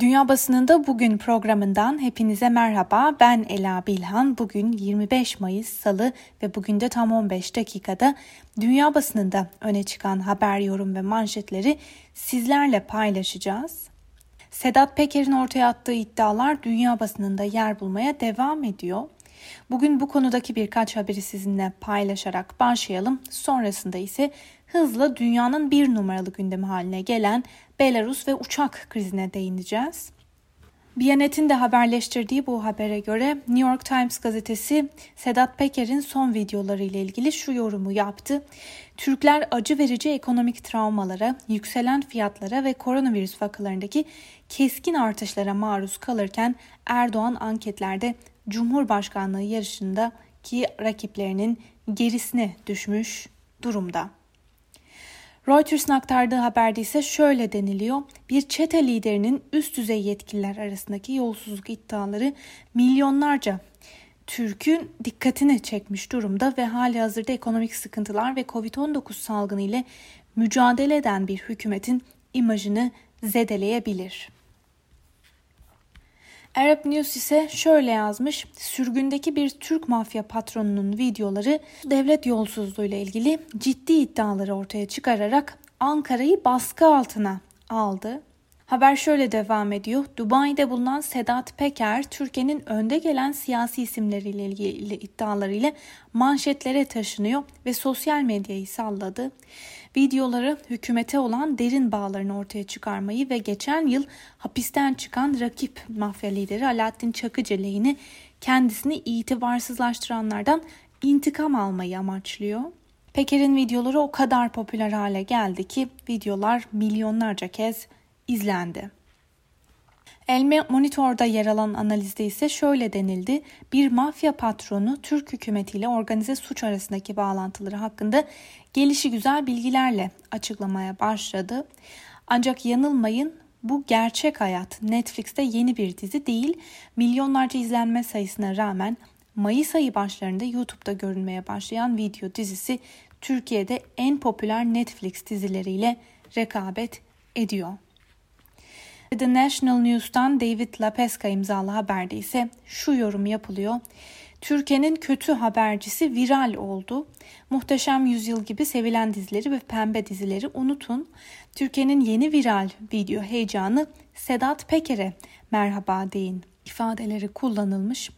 Dünya Basınında Bugün programından hepinize merhaba. Ben Ela Bilhan. Bugün 25 Mayıs Salı ve bugün de tam 15 dakikada dünya basınında öne çıkan haber, yorum ve manşetleri sizlerle paylaşacağız. Sedat Peker'in ortaya attığı iddialar dünya basınında yer bulmaya devam ediyor. Bugün bu konudaki birkaç haberi sizinle paylaşarak başlayalım. Sonrasında ise hızla dünyanın bir numaralı gündemi haline gelen Belarus ve uçak krizine değineceğiz. Biyanet'in de haberleştirdiği bu habere göre New York Times gazetesi Sedat Peker'in son videoları ile ilgili şu yorumu yaptı. Türkler acı verici ekonomik travmalara, yükselen fiyatlara ve koronavirüs vakalarındaki keskin artışlara maruz kalırken Erdoğan anketlerde Cumhurbaşkanlığı yarışındaki rakiplerinin gerisine düşmüş durumda. Reuters'ın aktardığı haberde ise şöyle deniliyor. Bir çete liderinin üst düzey yetkililer arasındaki yolsuzluk iddiaları milyonlarca Türk'ün dikkatini çekmiş durumda ve hali hazırda ekonomik sıkıntılar ve Covid-19 salgını ile mücadele eden bir hükümetin imajını zedeleyebilir. Arab News ise şöyle yazmış. Sürgündeki bir Türk mafya patronunun videoları devlet yolsuzluğu ile ilgili ciddi iddiaları ortaya çıkararak Ankara'yı baskı altına aldı. Haber şöyle devam ediyor. Dubai'de bulunan Sedat Peker, Türkiye'nin önde gelen siyasi isimleriyle ilgili iddialarıyla manşetlere taşınıyor ve sosyal medyayı salladı. Videoları hükümete olan derin bağlarını ortaya çıkarmayı ve geçen yıl hapisten çıkan rakip mafya lideri Alaaddin Çakıcı lehine kendisini itibarsızlaştıranlardan intikam almayı amaçlıyor. Peker'in videoları o kadar popüler hale geldi ki videolar milyonlarca kez izlendi. Elme Monitor'da yer alan analizde ise şöyle denildi. Bir mafya patronu Türk hükümetiyle organize suç arasındaki bağlantıları hakkında gelişi güzel bilgilerle açıklamaya başladı. Ancak yanılmayın bu gerçek hayat Netflix'te yeni bir dizi değil. Milyonlarca izlenme sayısına rağmen Mayıs ayı başlarında YouTube'da görünmeye başlayan video dizisi Türkiye'de en popüler Netflix dizileriyle rekabet ediyor. The National News'tan David LaPesca imzalı haberde ise şu yorum yapılıyor. Türkiye'nin kötü habercisi viral oldu. Muhteşem Yüzyıl gibi sevilen dizileri ve pembe dizileri unutun. Türkiye'nin yeni viral video heyecanı Sedat Peker'e merhaba deyin ifadeleri kullanılmış.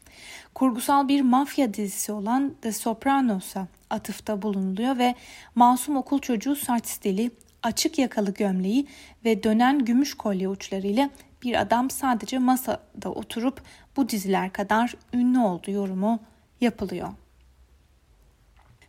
Kurgusal bir mafya dizisi olan The Sopranos'a atıfta bulunuluyor ve masum okul çocuğu saç stili, açık yakalı gömleği ve dönen gümüş kolye uçlarıyla bir adam sadece masada oturup bu diziler kadar ünlü oldu yorumu yapılıyor.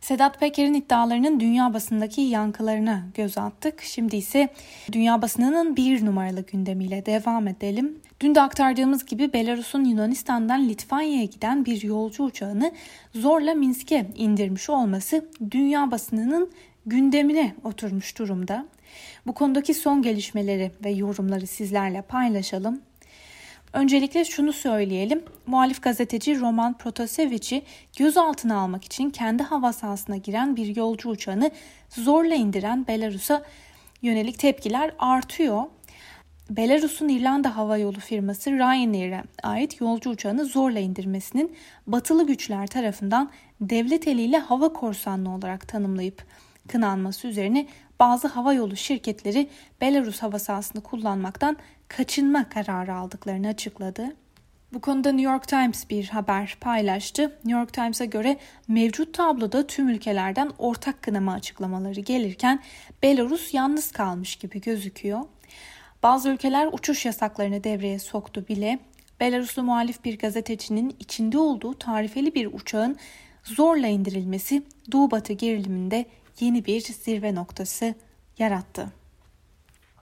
Sedat Peker'in iddialarının dünya basındaki yankılarına göz attık. Şimdi ise dünya basınının bir numaralı gündemiyle devam edelim. Dün de aktardığımız gibi Belarus'un Yunanistan'dan Litvanya'ya giden bir yolcu uçağını zorla Minsk'e indirmiş olması dünya basınının gündemine oturmuş durumda. Bu konudaki son gelişmeleri ve yorumları sizlerle paylaşalım. Öncelikle şunu söyleyelim. Muhalif gazeteci Roman Protasevic'i gözaltına almak için kendi hava sahasına giren bir yolcu uçağını zorla indiren Belarus'a yönelik tepkiler artıyor. Belarus'un İrlanda Hava Yolu firması Ryanair'e ait yolcu uçağını zorla indirmesinin batılı güçler tarafından devlet eliyle hava korsanlığı olarak tanımlayıp kınanması üzerine bazı hava yolu şirketleri Belarus hava sahasını kullanmaktan kaçınma kararı aldıklarını açıkladı. Bu konuda New York Times bir haber paylaştı. New York Times'a göre mevcut tabloda tüm ülkelerden ortak kınama açıklamaları gelirken Belarus yalnız kalmış gibi gözüküyor. Bazı ülkeler uçuş yasaklarını devreye soktu bile. Belaruslu muhalif bir gazetecinin içinde olduğu tarifeli bir uçağın zorla indirilmesi Doğu Batı geriliminde yeni bir zirve noktası yarattı.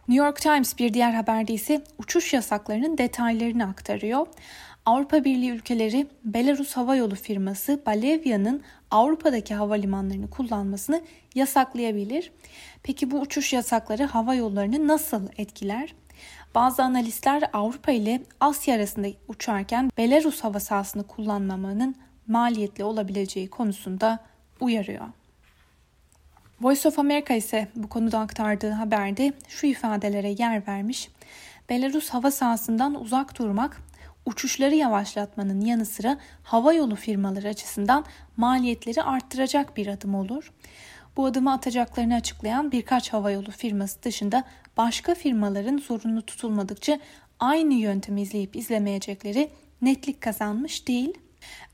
New York Times bir diğer haberde ise uçuş yasaklarının detaylarını aktarıyor. Avrupa Birliği ülkeleri Belarus Hava Yolu firması Balevya'nın Avrupa'daki havalimanlarını kullanmasını yasaklayabilir. Peki bu uçuş yasakları hava yollarını nasıl etkiler? Bazı analistler Avrupa ile Asya arasında uçarken Belarus hava sahasını kullanmamanın maliyetli olabileceği konusunda uyarıyor. Voice of America ise bu konuda aktardığı haberde şu ifadelere yer vermiş. Belarus hava sahasından uzak durmak, uçuşları yavaşlatmanın yanı sıra hava yolu firmaları açısından maliyetleri arttıracak bir adım olur. Bu adımı atacaklarını açıklayan birkaç havayolu firması dışında başka firmaların zorunlu tutulmadıkça aynı yöntemi izleyip izlemeyecekleri netlik kazanmış değil.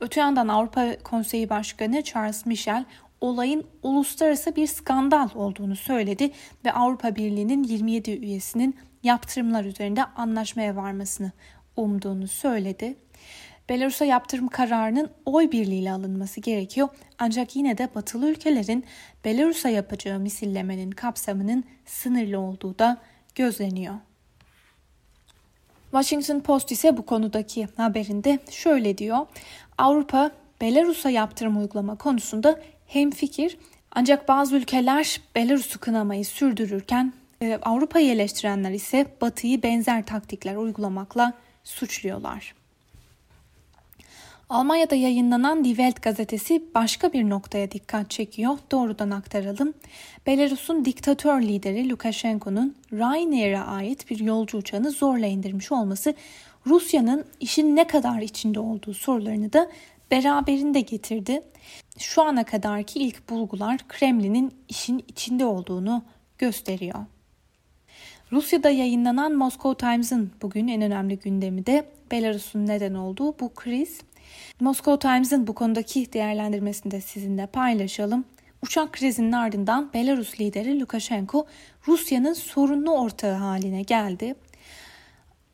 Öte yandan Avrupa Konseyi Başkanı Charles Michel olayın uluslararası bir skandal olduğunu söyledi ve Avrupa Birliği'nin 27 üyesinin yaptırımlar üzerinde anlaşmaya varmasını umduğunu söyledi. Belarus'a yaptırım kararının oy birliğiyle alınması gerekiyor. Ancak yine de batılı ülkelerin Belarus'a yapacağı misillemenin kapsamının sınırlı olduğu da gözleniyor. Washington Post ise bu konudaki haberinde şöyle diyor. Avrupa Belarus'a yaptırım uygulama konusunda hemfikir ancak bazı ülkeler Belarus'u kınamayı sürdürürken e, Avrupa'yı eleştirenler ise Batı'yı benzer taktikler uygulamakla suçluyorlar. Almanya'da yayınlanan Die Welt gazetesi başka bir noktaya dikkat çekiyor. Doğrudan aktaralım. Belarus'un diktatör lideri Lukashenko'nun Ryanair'e ait bir yolcu uçağını zorla indirmiş olması Rusya'nın işin ne kadar içinde olduğu sorularını da beraberinde getirdi. Şu ana kadarki ilk bulgular Kremlin'in işin içinde olduğunu gösteriyor. Rusya'da yayınlanan Moscow Times'ın bugün en önemli gündemi de Belarus'un neden olduğu bu kriz. Moscow Times'ın bu konudaki değerlendirmesini de sizinle paylaşalım. Uçak krizinin ardından Belarus lideri Lukashenko Rusya'nın sorunlu ortağı haline geldi.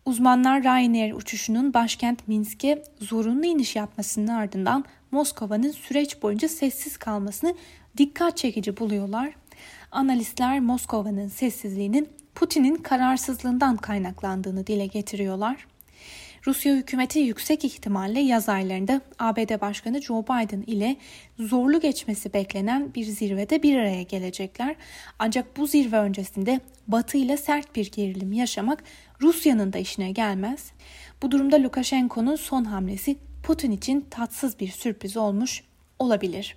Uzmanlar Ryanair uçuşunun başkent Minsk'e zorunlu iniş yapmasının ardından Moskova'nın süreç boyunca sessiz kalmasını dikkat çekici buluyorlar. Analistler Moskova'nın sessizliğinin Putin'in kararsızlığından kaynaklandığını dile getiriyorlar. Rusya hükümeti yüksek ihtimalle yaz aylarında ABD Başkanı Joe Biden ile zorlu geçmesi beklenen bir zirvede bir araya gelecekler. Ancak bu zirve öncesinde Batı ile sert bir gerilim yaşamak Rusya'nın da işine gelmez. Bu durumda Lukashenko'nun son hamlesi Putin için tatsız bir sürpriz olmuş olabilir.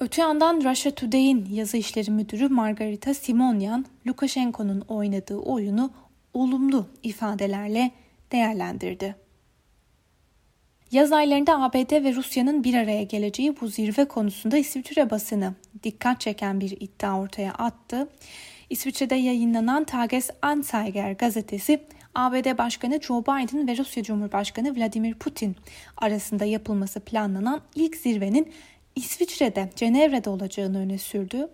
Öte yandan Russia Today'in yazı işleri müdürü Margarita Simonyan, Lukashenko'nun oynadığı oyunu olumlu ifadelerle değerlendirdi. Yaz aylarında ABD ve Rusya'nın bir araya geleceği bu zirve konusunda İsviçre basını dikkat çeken bir iddia ortaya attı. İsviçre'de yayınlanan Tages Anzeiger gazetesi ABD Başkanı Joe Biden ve Rusya Cumhurbaşkanı Vladimir Putin arasında yapılması planlanan ilk zirvenin İsviçre'de, Cenevre'de olacağını öne sürdü.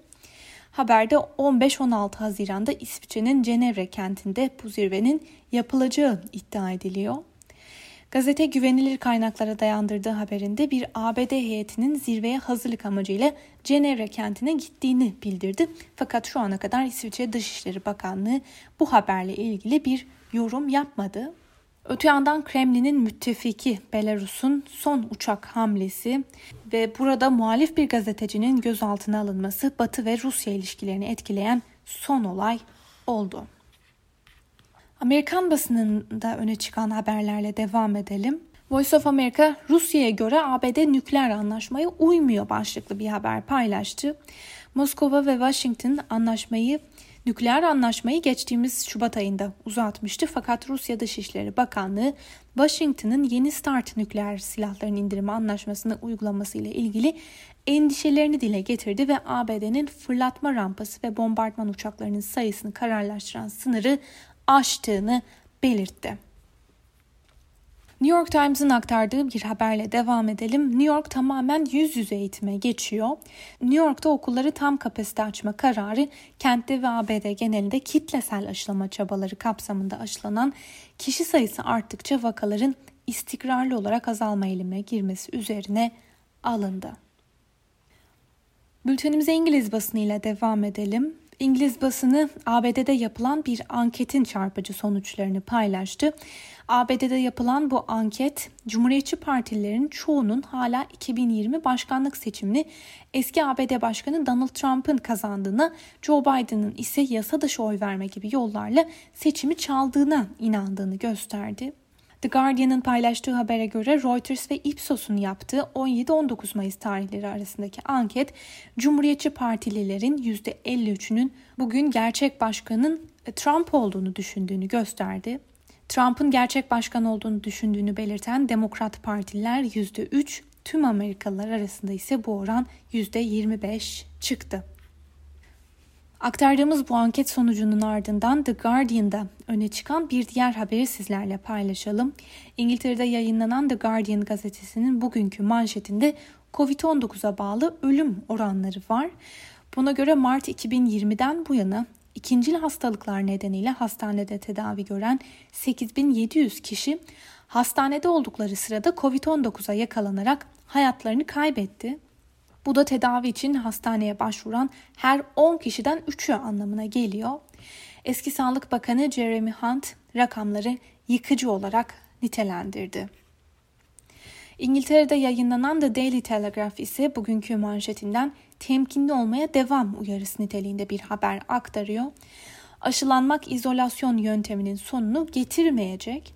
Haberde 15-16 Haziran'da İsviçre'nin Cenevre kentinde bu zirvenin yapılacağı iddia ediliyor. Gazete güvenilir kaynaklara dayandırdığı haberinde bir ABD heyetinin zirveye hazırlık amacıyla Cenevre kentine gittiğini bildirdi. Fakat şu ana kadar İsviçre Dışişleri Bakanlığı bu haberle ilgili bir yorum yapmadı. Öte yandan Kremlin'in müttefiki Belarus'un son uçak hamlesi ve burada muhalif bir gazetecinin gözaltına alınması Batı ve Rusya ilişkilerini etkileyen son olay oldu. Amerikan basınında öne çıkan haberlerle devam edelim. Voice of America Rusya'ya göre ABD nükleer anlaşmaya uymuyor başlıklı bir haber paylaştı. Moskova ve Washington anlaşmayı nükleer anlaşmayı geçtiğimiz Şubat ayında uzatmıştı fakat Rusya Dışişleri Bakanlığı Washington'ın yeni START nükleer silahların indirimi anlaşmasını uygulaması ile ilgili endişelerini dile getirdi ve ABD'nin fırlatma rampası ve bombardıman uçaklarının sayısını kararlaştıran sınırı aştığını belirtti. New York Times'ın aktardığı bir haberle devam edelim. New York tamamen yüz yüze eğitime geçiyor. New York'ta okulları tam kapasite açma kararı kentte ve ABD genelinde kitlesel aşılama çabaları kapsamında aşılanan kişi sayısı arttıkça vakaların istikrarlı olarak azalma eğilimine girmesi üzerine alındı. Bültenimize İngiliz basınıyla devam edelim. İngiliz basını ABD'de yapılan bir anketin çarpıcı sonuçlarını paylaştı. ABD'de yapılan bu anket Cumhuriyetçi partilerin çoğunun hala 2020 başkanlık seçimini eski ABD Başkanı Donald Trump'ın kazandığına, Joe Biden'ın ise yasa dışı oy verme gibi yollarla seçimi çaldığına inandığını gösterdi. The Guardian'ın paylaştığı habere göre Reuters ve Ipsos'un yaptığı 17-19 Mayıs tarihleri arasındaki anket Cumhuriyetçi Partililerin %53'ünün bugün gerçek başkanın Trump olduğunu düşündüğünü gösterdi. Trump'ın gerçek başkan olduğunu düşündüğünü belirten Demokrat Partililer %3, tüm Amerikalılar arasında ise bu oran %25 çıktı. Aktardığımız bu anket sonucunun ardından The Guardian'da öne çıkan bir diğer haberi sizlerle paylaşalım. İngiltere'de yayınlanan The Guardian gazetesinin bugünkü manşetinde Covid-19'a bağlı ölüm oranları var. Buna göre Mart 2020'den bu yana ikincil hastalıklar nedeniyle hastanede tedavi gören 8700 kişi hastanede oldukları sırada Covid-19'a yakalanarak hayatlarını kaybetti. Bu da tedavi için hastaneye başvuran her 10 kişiden 3'ü anlamına geliyor. Eski Sağlık Bakanı Jeremy Hunt rakamları yıkıcı olarak nitelendirdi. İngiltere'de yayınlanan The Daily Telegraph ise bugünkü manşetinden temkinli olmaya devam uyarısı niteliğinde bir haber aktarıyor. Aşılanmak izolasyon yönteminin sonunu getirmeyecek.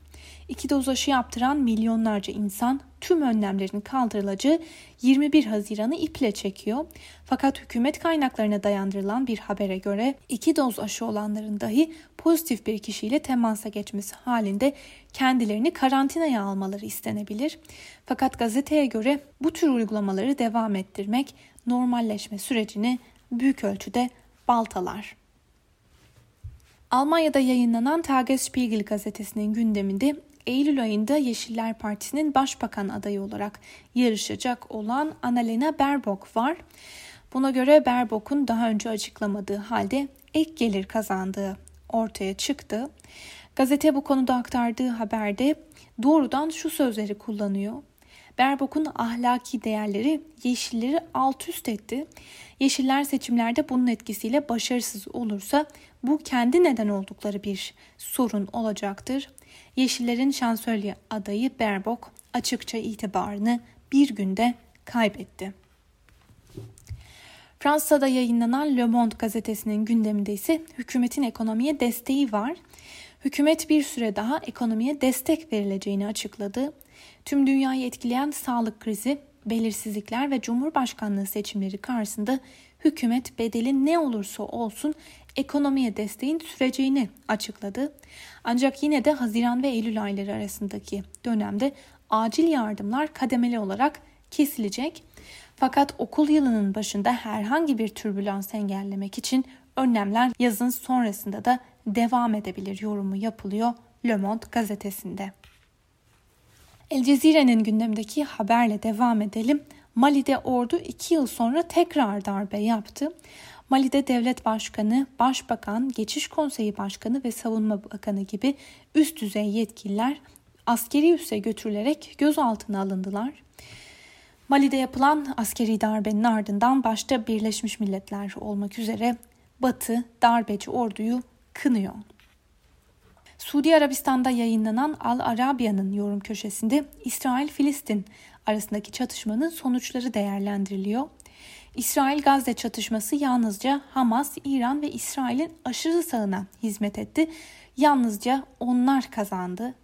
İki doz aşı yaptıran milyonlarca insan tüm önlemlerin kaldırılacağı 21 Haziran'ı iple çekiyor. Fakat hükümet kaynaklarına dayandırılan bir habere göre iki doz aşı olanların dahi pozitif bir kişiyle temasa geçmesi halinde kendilerini karantinaya almaları istenebilir. Fakat gazeteye göre bu tür uygulamaları devam ettirmek normalleşme sürecini büyük ölçüde baltalar. Almanya'da yayınlanan Tagesspiegel gazetesinin gündeminde Eylül ayında Yeşiller Partisi'nin başbakan adayı olarak yarışacak olan Annalena Baerbock var. Buna göre Baerbock'un daha önce açıklamadığı halde ek gelir kazandığı ortaya çıktı. Gazete bu konuda aktardığı haberde doğrudan şu sözleri kullanıyor. Baerbock'un ahlaki değerleri Yeşilleri alt üst etti. Yeşiller seçimlerde bunun etkisiyle başarısız olursa bu kendi neden oldukları bir sorun olacaktır. Yeşillerin şansölye adayı Baerbock açıkça itibarını bir günde kaybetti. Fransa'da yayınlanan Le Monde gazetesinin gündeminde ise hükümetin ekonomiye desteği var. Hükümet bir süre daha ekonomiye destek verileceğini açıkladı. Tüm dünyayı etkileyen sağlık krizi, belirsizlikler ve cumhurbaşkanlığı seçimleri karşısında hükümet bedelin ne olursa olsun ekonomiye desteğin süreceğini açıkladı. Ancak yine de Haziran ve Eylül ayları arasındaki dönemde acil yardımlar kademeli olarak kesilecek. Fakat okul yılının başında herhangi bir türbülans engellemek için önlemler yazın sonrasında da devam edebilir yorumu yapılıyor Le Monde gazetesinde. El Cezire'nin gündemdeki haberle devam edelim. Mali'de ordu iki yıl sonra tekrar darbe yaptı. Mali'de devlet başkanı, başbakan, geçiş konseyi başkanı ve savunma bakanı gibi üst düzey yetkililer askeri üsse götürülerek gözaltına alındılar. Mali'de yapılan askeri darbenin ardından başta Birleşmiş Milletler olmak üzere Batı darbeci orduyu kınıyor. Suudi Arabistan'da yayınlanan Al Arabiya'nın yorum köşesinde İsrail-Filistin arasındaki çatışmanın sonuçları değerlendiriliyor. İsrail-Gazze çatışması yalnızca Hamas, İran ve İsrail'in aşırı sağına hizmet etti. Yalnızca onlar kazandı.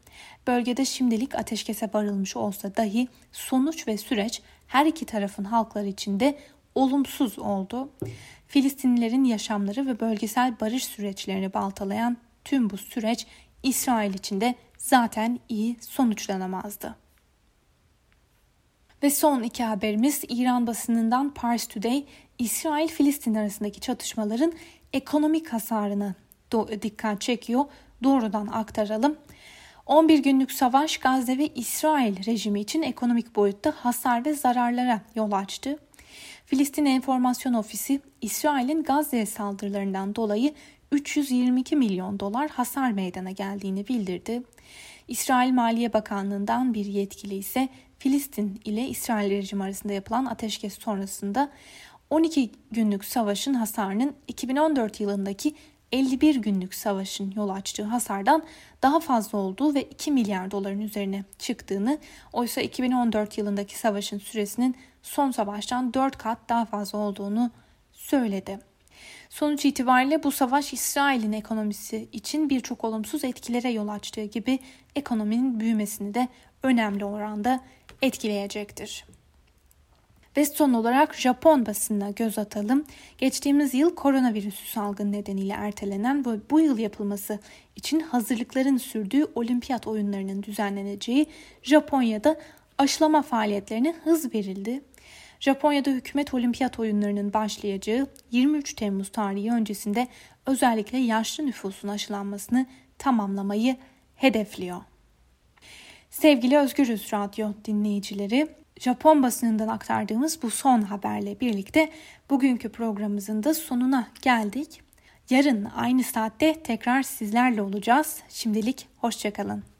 Bölgede şimdilik ateşkese varılmış olsa dahi sonuç ve süreç her iki tarafın halkları için de olumsuz oldu. Filistinlilerin yaşamları ve bölgesel barış süreçlerini baltalayan tüm bu süreç İsrail için de zaten iyi sonuçlanamazdı. Ve son iki haberimiz İran basınından Pars Today, İsrail-Filistin arasındaki çatışmaların ekonomik hasarını dikkat çekiyor. Doğrudan aktaralım. 11 günlük savaş Gazze ve İsrail rejimi için ekonomik boyutta hasar ve zararlara yol açtı. Filistin Enformasyon Ofisi, İsrail'in Gazze saldırılarından dolayı 322 milyon dolar hasar meydana geldiğini bildirdi. İsrail Maliye Bakanlığı'ndan bir yetkili ise Filistin ile İsrail rejimi arasında yapılan ateşkes sonrasında 12 günlük savaşın hasarının 2014 yılındaki 51 günlük savaşın yol açtığı hasardan daha fazla olduğu ve 2 milyar doların üzerine çıktığını, oysa 2014 yılındaki savaşın süresinin son savaştan 4 kat daha fazla olduğunu söyledi. Sonuç itibariyle bu savaş İsrail'in ekonomisi için birçok olumsuz etkilere yol açtığı gibi ekonominin büyümesini de önemli oranda etkileyecektir. Ve son olarak Japon basınına göz atalım. Geçtiğimiz yıl koronavirüsü salgın nedeniyle ertelenen ve bu yıl yapılması için hazırlıkların sürdüğü olimpiyat oyunlarının düzenleneceği Japonya'da aşılama faaliyetlerine hız verildi. Japonya'da hükümet olimpiyat oyunlarının başlayacağı 23 Temmuz tarihi öncesinde özellikle yaşlı nüfusun aşılanmasını tamamlamayı hedefliyor. Sevgili Özgürüz Radyo dinleyicileri, Japon basınından aktardığımız bu son haberle birlikte bugünkü programımızın da sonuna geldik. Yarın aynı saatte tekrar sizlerle olacağız. Şimdilik hoşçakalın.